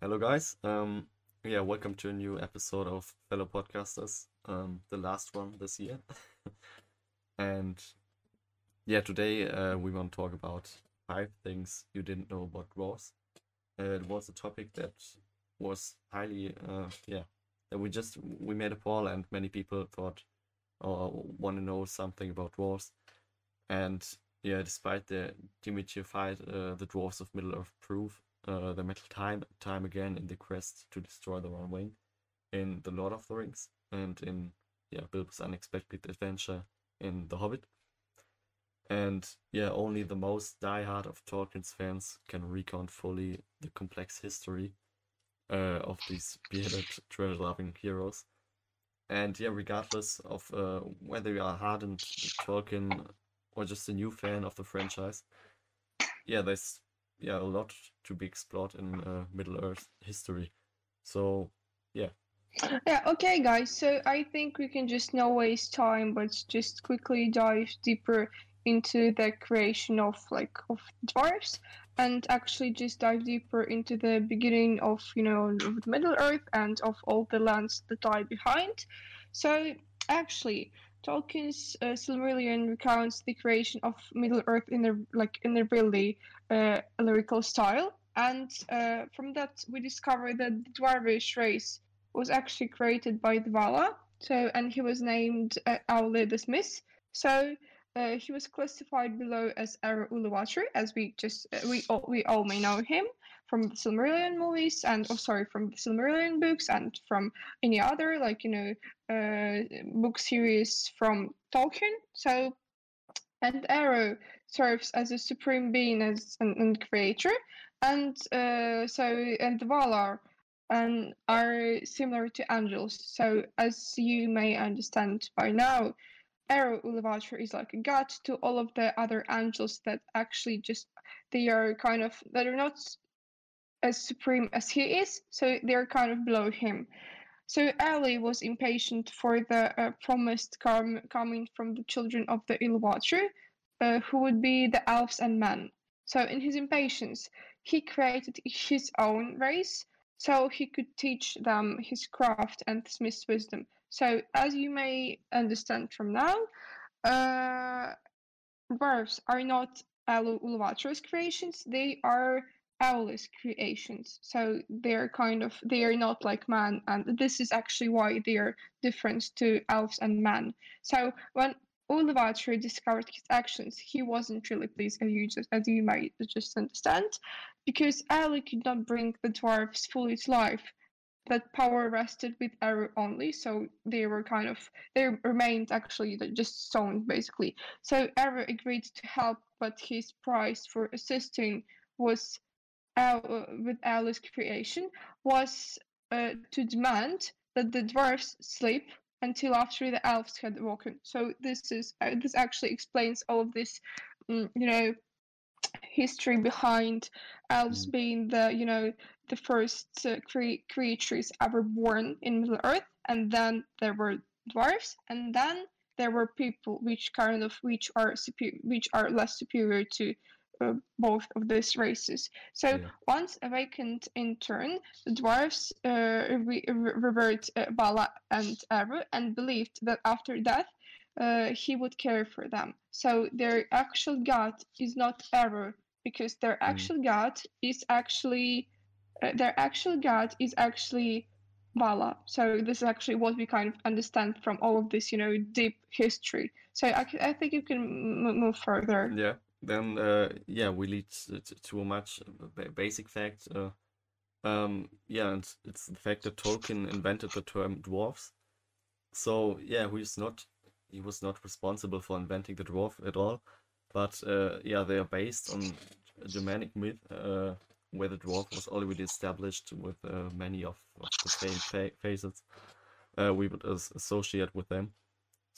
Hello, guys. Um, yeah, welcome to a new episode of Fellow Podcasters, um, the last one this year. and yeah, today uh, we want to talk about five things you didn't know about dwarves. Uh, it was a topic that was highly, uh, yeah, that we just we made a poll and many people thought or want to know something about dwarves. And yeah, despite the demystified uh, the dwarves of Middle Earth prove uh, the metal time time again in the quest to destroy the One Ring in The Lord of the Rings and in yeah Bilbo's Unexpected Adventure in The Hobbit. And yeah, only the most diehard of Tolkien's fans can recount fully the complex history uh, of these bearded, treasure-loving heroes. And yeah, regardless of uh, whether you are hardened Tolkien or just a new fan of the franchise, yeah, there's yeah a lot to be explored in uh, Middle Earth history. So yeah. Yeah, okay, guys. So I think we can just not waste time, but just quickly dive deeper into the creation of like of dwarfs and actually just dive deeper into the beginning of you know of Middle Earth and of all the lands that lie behind. So actually, Tolkien's uh, Silmarillion recounts the creation of Middle Earth in a like in a really uh, lyrical style, and uh, from that we discover that the dwarvish race was actually created by the Vala. So and he was named uh, Aule the Smith. So uh, he was classified below as Eru Iluvatar, as we just uh, we all, we all may know him from the Silmarillion movies and oh sorry from the Silmarillion books and from any other like you know uh, book series from Tolkien. So and Eru serves as a supreme being as an, and creator, and uh, so and the Valar and are similar to angels. So as you may understand by now, Eru Iluvatar is like a god to all of the other angels that actually just they are kind of that are not as supreme as he is, so they're kind of below him. So Aule was impatient for the uh, promised com- coming from the children of the Iluvatar, uh, who would be the elves and men. So in his impatience, he created his own race so he could teach them his craft and smith's wisdom. So, as you may understand from now, uh, dwarves are not Iluvatar's creations; they are Aule's creations. So they're kind of they are not like man, and this is actually why they are different to elves and men. So when Iluvatar discovered his actions, he wasn't really pleased, as you just as you might just understand, because Aule could not bring the dwarves fully to life. That power rested with Eru only, so they were kind of they remained actually just stones basically. So Eru agreed to help, but his price for assisting was uh, with Aule's creation was uh, to demand that the dwarves sleep until after the elves had woken. So this is uh, this actually explains all of this, um, you know, history behind elves mm. being the you know the first uh, cre- creatures ever born in Middle Earth, and then there were dwarves, and then there were people which kind of which are super- which are less superior to uh, both of these races. So yeah. once awakened in turn, the dwarves uh, re- revert uh, Vala and Eru and believed that after death, uh, he would care for them. So their actual god is not Eru, because their mm. actual mm. god is actually uh, their actual god is actually Vala. So this is actually what we kind of understand from all of this, you know, deep history. So I, I think you can m- move further. Yeah then uh, yeah, we lead to, a much uh, basic fact. Uh, um, yeah, and it's the fact that Tolkien invented the term dwarfs. So yeah, he's not he was not responsible for inventing the dwarf at all, but uh, yeah, they are based on Germanic myth uh, where the dwarf was already established with uh, many of, of the same fa- phases uh, we would associate with them.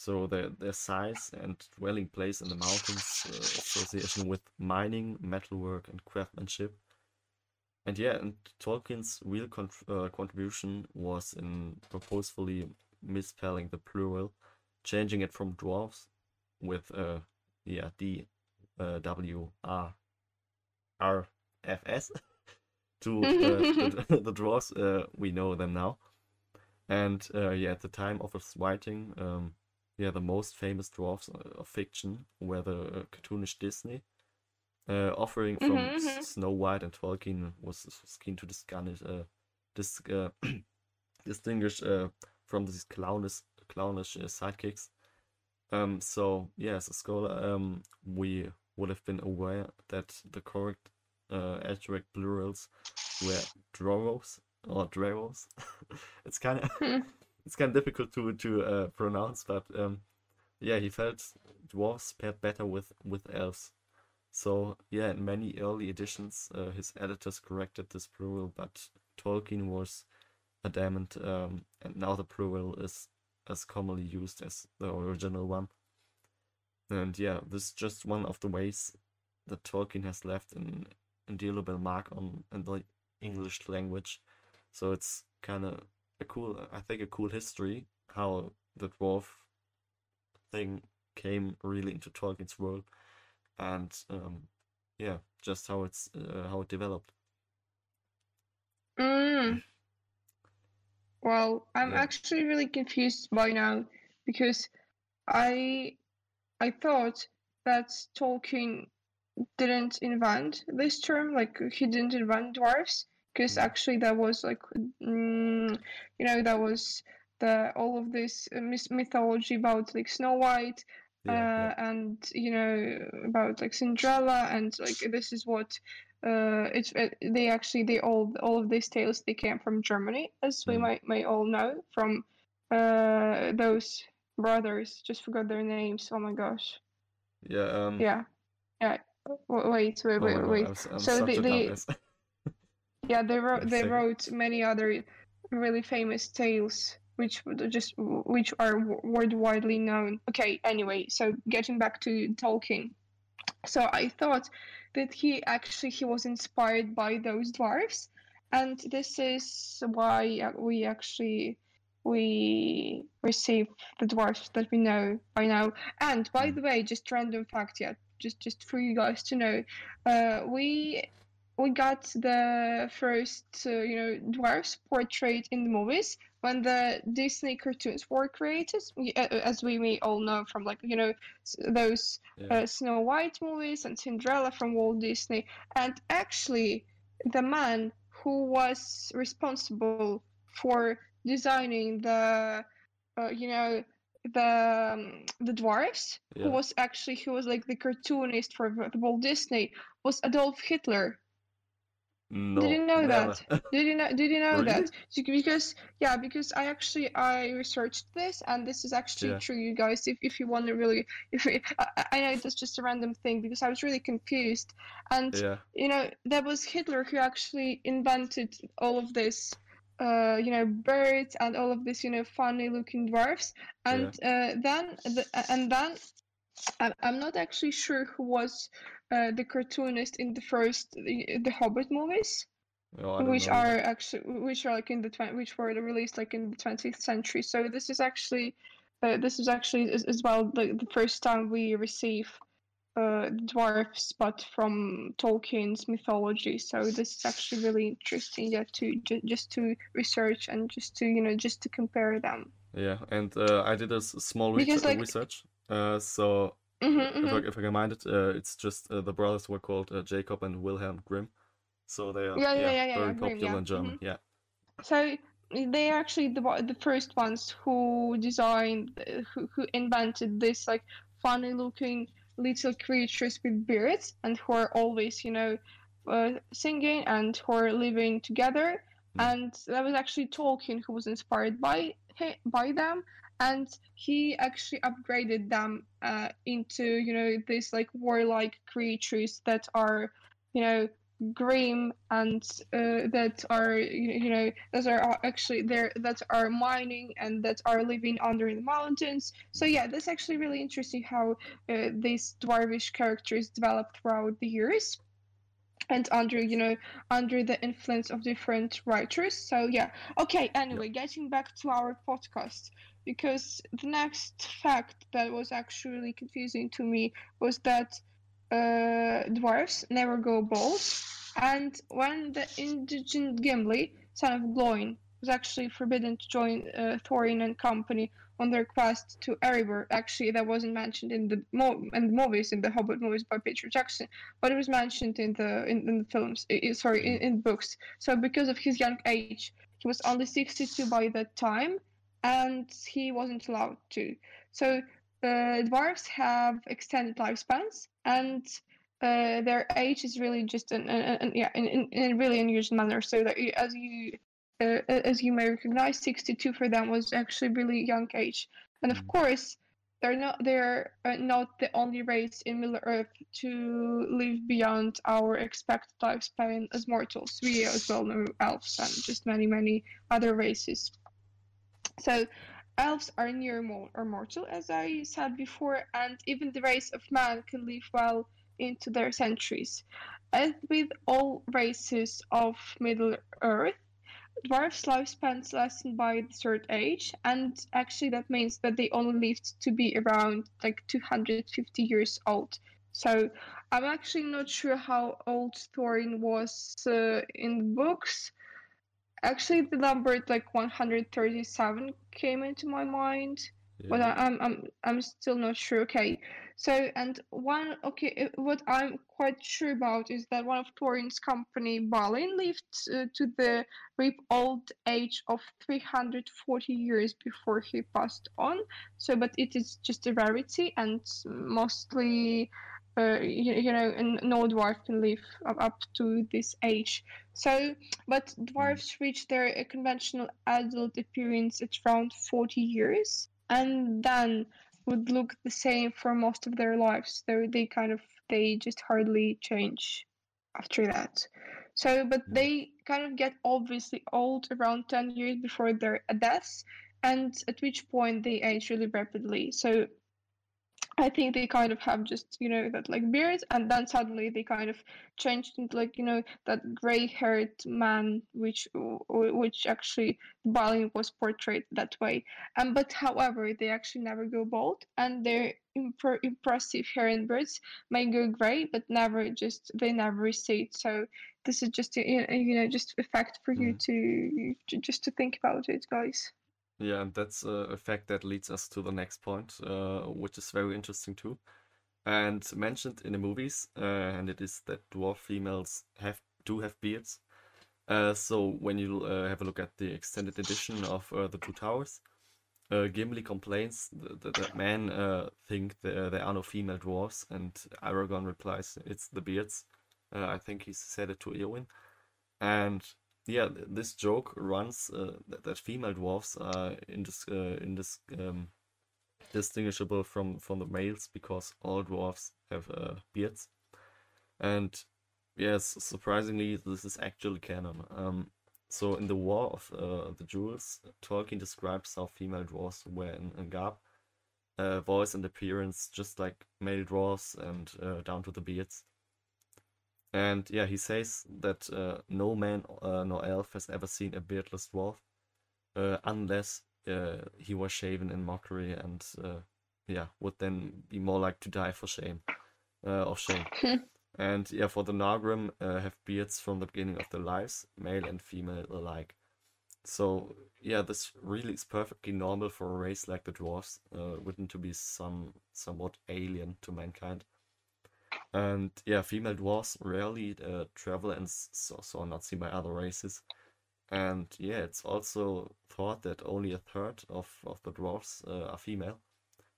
So their, their size and dwelling place in the mountains, uh, association with mining, metalwork, and craftsmanship. And yeah, and Tolkien's real uh, contribution was in purposefully misspelling the plural, changing it from dwarves with uh yeah D uh, W R R F S to uh, the, the dwarves. Uh, we know them now, and uh, yeah, at the time of his writing, um, yeah, the most famous dwarfs of fiction were the cartoonish Disney. offering from Mhm, mhm. Snow White and Tolkien was, was keen to distinguish, uh, dis, uh, distinguish uh, from these clownish, clownish uh, sidekicks. Um, so yeah, as a scholar, um, we would have been aware that the correct uh, accurate plurals were dwarves or dwarves. it's kind of Hmm. It's kind of difficult to to uh, pronounce, but um, yeah, he felt dwarves paired better with with elves. So yeah, in many early editions, uh, his editors corrected this plural, but Tolkien was adamant, um, and now the plural is as commonly used as the original one. And yeah, this is just one of the ways that Tolkien has left an indelible mark on in the English language. So it's kind of a cool, I think, a cool history how the dwarf thing came really into Tolkien's world, and um, yeah, just how it's uh, how it developed. Mm. Well, I'm Yeah. actually really confused by now because I I thought that Tolkien didn't invent this term, like he didn't invent dwarfs, because actually that was like, mm, you know, that was the all of this uh, myth- mythology about like Snow White, Yeah, yeah, uh, and you know about like Cinderella, and like this is what uh, it's it, they actually they all all of these tales they came from Germany, as we Mm. might may all know from uh, those brothers. Just forgot their names. Oh my gosh. yeah. Um, Yeah, yeah. W- Wait, wait, oh wait. I'm, I'm So they they. yeah they wrote they wrote many other really famous tales which just which are w- word widely known. Okay, anyway, so getting back to Tolkien. So I thought that he actually he was inspired by those dwarves, and this is why uh, we actually we receive the dwarfs that we know by now. And by Mm. the way, just random fact, yeah, just just for you guys to know, uh, we we got the first uh, you know dwarfs portrait in the movies when the Disney cartoons were created, uh, as we may all know from like you know those Yeah. uh, Snow White movies and Cinderella from Walt Disney. And actually, the man who was responsible for designing the, uh, you know, the um, the dwarfs, Yeah. who was actually who was like the cartoonist for the Walt Disney, was Adolf Hitler. No, Did you know never. that? Did you know? Did you know Really? that? Because yeah, because I actually I researched this, and this is actually Yeah. true, you guys. If if you want to really, if you, I, I know that's just a random thing because I was really confused, and Yeah, you know that was Hitler who actually invented all of this. Uh, you know, birds and all of this, you know, funny-looking dwarfs, and uh, then, the, and then, I'm, I'm not actually sure who was uh, the cartoonist in the first, the, the Hobbit movies oh, which know. are actually which are like in the twen- which were released like in the 20th century so this is actually uh, this is actually as, as well the, the first time we receive uh dwarfs but from tolkien's mythology so this is actually really interesting yeah to ju- just to research and just to you know just to compare them Yeah, and uh, I did a small Because, like- research. Uh, so hmm if I, if I can mind it, uh, it's just uh, the brothers were called uh, Jacob and Wilhelm Grimm, so they are Yeah, yeah, yeah, yeah, very yeah, Grimm, popular yeah, in Germany. mhm. Yeah, So they are actually the the first ones who designed, who who invented this like funny looking little creatures with beards and who are always you know uh, singing and who are living together. Mm. And that was actually Tolkien who was inspired by by them, and he actually upgraded them uh, into you know these like warlike creatures that are you know grim and uh, that are you know that are actually there that are mining and that are living under the mountains. So yeah that's actually really interesting how uh, these dwarvish characters developed throughout the years and under you know under the influence of different writers. So yeah. Okay anyway getting back to our podcast because the next fact that was actually confusing to me was that uh, dwarves never go bald, and when the indigent Gimli, son of Gloin, was actually forbidden to join uh, Thorin and company on their quest to Erebor. Actually, that wasn't mentioned in the mo- in the movies, in the Hobbit movies by Peter Jackson, but it was mentioned in the in, in the films. I, sorry, in, in books. So because of his young age, he was only 62 by that time, and he wasn't allowed to. So uh, dwarves have extended lifespans, and uh, their age is really just an, an, an yeah in, in, in, a really unusual manner. So that as you uh, as you may recognize, 62 for them was actually really young age. And of mm. course, they're not they're uh, not the only race in Middle Earth to live beyond our expected lifespan as mortals. We as well know elves and just many many other races. So elves are near or mortal, as I said before, and even the race of man can live well into their centuries. As with all races of Middle Earth, dwarfs' lifespans lessen by the third age, and actually that means that they only lived to be around like 250 years old. So I'm actually not sure how old Thorin was uh, in books. Actually, the number like 137 came into my mind, yeah. but I, I'm I'm I'm still not sure. Okay, so, and one, okay, what I'm quite sure about is that one of Thorin's company, Balin, lived uh, to the ripe old age of 340 years before he passed on. So, but it is just a rarity, and mostly, uh, you, you, know, no dwarf can live up to this age. So, but dwarves reach their conventional adult appearance at around 40 years, and then would look the same for most of their lives. So they kind of they just hardly change after that. So, but they kind of get obviously old around 10 years before their deaths, and at which point they age really rapidly. So, I think they kind of have just you know that like beards, and then suddenly they kind of changed into like you know that gray-haired man, which which actually Balin was portrayed that way. And but however, they actually never go bald, and their imp- impressive hair and beards may go gray, but never just they never recede. So this is just a, you know just a fact for you hmm. to, to just to think about it, guys. Yeah, and that's a fact that leads us to the next point, uh, which is very interesting too. And mentioned in the movies, uh, and it is that dwarf females have do have beards. Uh, so when you uh, have a look at the extended edition of uh, the Two Towers, uh, Gimli complains that, that men think there, there are no female dwarfs, and Aragorn replies, "It's the beards." I think he said it to Eowyn, and yeah, this joke runs uh, that, that, female dwarfs are in this uh, in this um, distinguishable from from the males because all dwarfs have uh, beards, and yes, surprisingly, this is actually canon. Um, so in the War of uh, the Jewels, Tolkien describes how female dwarfs wear in, in garb, uh, voice and appearance just like male dwarfs and uh, down to the beards. And yeah, he says that uh, no man uh, nor elf has ever seen a beardless dwarf, uh, unless uh, he was shaven in mockery, and uh, yeah, would then be more like to die for shame, uh, of shame. and yeah, for the Naugrim, have beards from the beginning of their lives, male and female alike. So yeah, this really is perfectly normal for a race like the dwarves, wouldn't to be some somewhat alien to mankind. And yeah, female dwarves rarely uh, travel and so, so not seen by other races. And yeah, it's also thought that only a third of, of the dwarves uh, are female.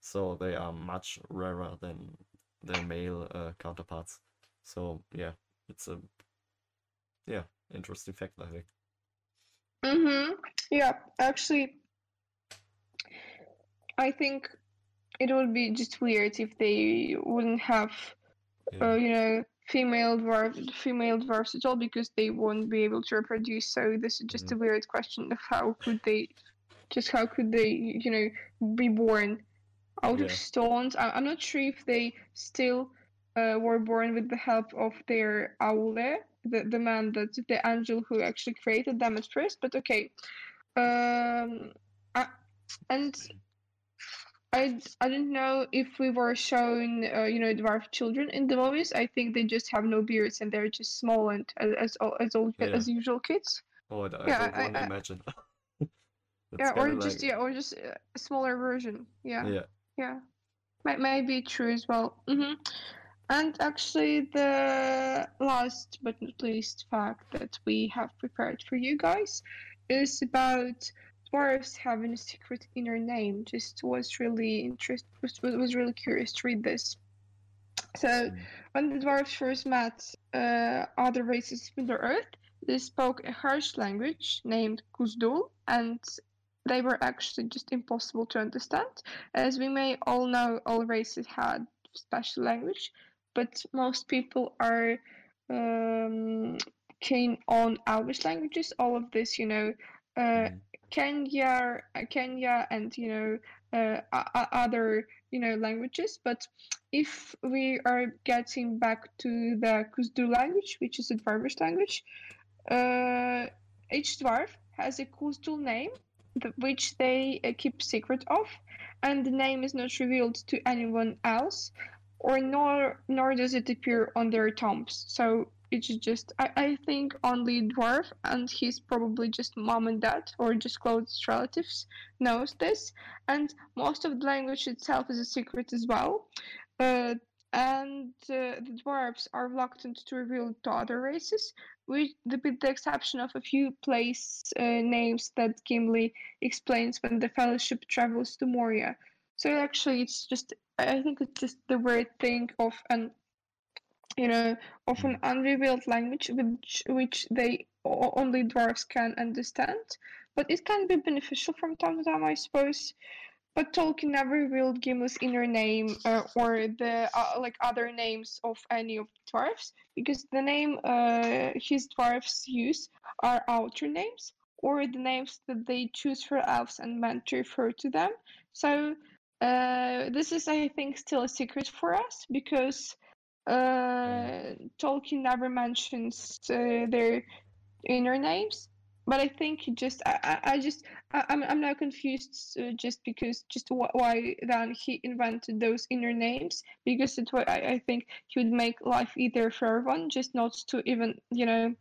So they are much rarer than their male uh, counterparts. So yeah, it's a yeah interesting fact I think. Mhm. Yeah, actually, I think it would be just weird if they wouldn't have yeah. uh, you know, female dwarf, female dwarfs at all because they won't be able to reproduce. So this is just mm. a weird question of how could they, just how could they, you know, be born out yeah. of stones? I, am not sure if they still uh, were born with the help of their Aule, the the man that the angel who actually created them at first. But okay, um, I, and I I don't know if we were shown, uh, you know, dwarf children in the movies. I think they just have no beards and they're just small and as as all, Yeah. as usual kids. Oh, I, I don't I- I- imagine. Yeah, or kinda just yeah, or just a smaller version. Yeah, yeah. yeah, might might be true as well. hmm And actually, the last but not least fact that we have prepared for you guys is about dwarves having a secret inner name. Just was really interest was was really curious to read this. So when the dwarves first met uh, other races of Middle Earth, they spoke a harsh language named Khuzdul, and they were actually just impossible to understand. As we may all know, all races had special language, but most people are um, keen on Elvish languages. All of this, you know, uh, Mm. Quenya, uh, Quenya, and you know uh, other you know languages. But if we are getting back to the Kuzdu language, which is a dwarvish language, uh, each dwarf has a Kuzdu name, which they uh, keep secret of, and the name is not revealed to anyone else, or nor nor does it appear on their tombs. So it's just I, I think only dwarf and he's probably just mom and dad or just close relatives knows this. And most of the language itself is a secret as well. Uh, and uh, the dwarves are reluctant to reveal to other races with the, with the exception of a few place uh, names that gimli explains when the fellowship travels to moria. So actually it's just i think it's just the weird thing of an you know of an unrevealed language which which they only dwarves can understand but it can be beneficial from time to time i suppose but Tolkien never revealed Gimli's inner name uh, or the uh, like other names of any of the dwarves because the name uh, his dwarves use are outer names or the names that they choose for elves and men to refer to them. So uh, this is, I think, still a secret for us because Tolkien never mentions uh, their inner names. But I think he just, I, I, just, I, I'm, I'm now confused uh, just because, just wh- why then he invented those inner names because it, I, I think he would make life easier for everyone, just not to even, you know,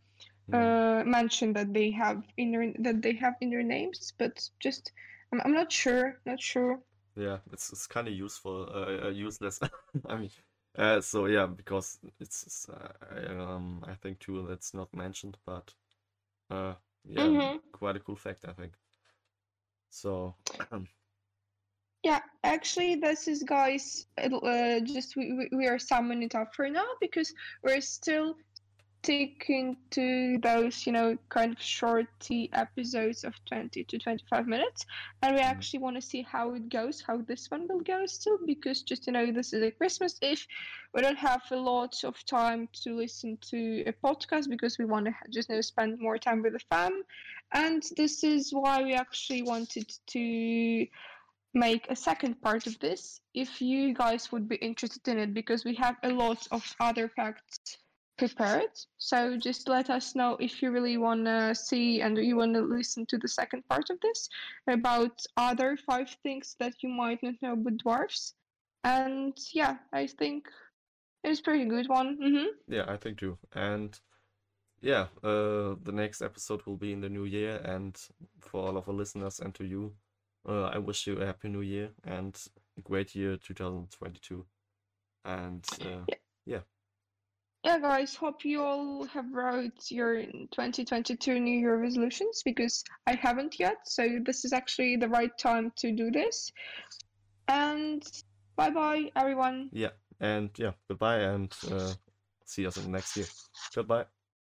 Mm. uh, mention that they have inner that they have inner names, but just, I'm, I'm not sure, not sure. Yeah, it's it's kind of useful, uh, uh, useless. I mean, uh, so yeah, because it's uh, um I think too that's not mentioned, but uh yeah, Mhm. quite a cool fact I think. So um, Yeah, actually, this is, guys. Uh, just we, we we are summing it up for now because we're still sticking to those, you know, kind of shorty episodes of twenty to twenty-five minutes, and we Mhm. actually want to see how it goes, how this one will go still, because just you know, this is a Christmas Eve. We don't have a lot of time to listen to a podcast because we want to just you know spend more time with the fam, and this is why we actually wanted to make a second part of this if you guys would be interested in it because we have a lot of other facts prepared so just let us know if you really want to see and you want to listen to the second part of this about other five things that you might not know about dwarfs. And yeah i think it's pretty good one. Hmm yeah, I think too. And yeah, uh, the next episode will be in the new year, and for all of our listeners and to you, uh, I wish you a happy new year and a great year 2022. And uh, yeah guys hope you all have wrote your 2022 new year resolutions because i haven't yet so this is actually the right time to do this and bye bye everyone yeah, and yeah, goodbye, and uh, see us in the next year. Goodbye.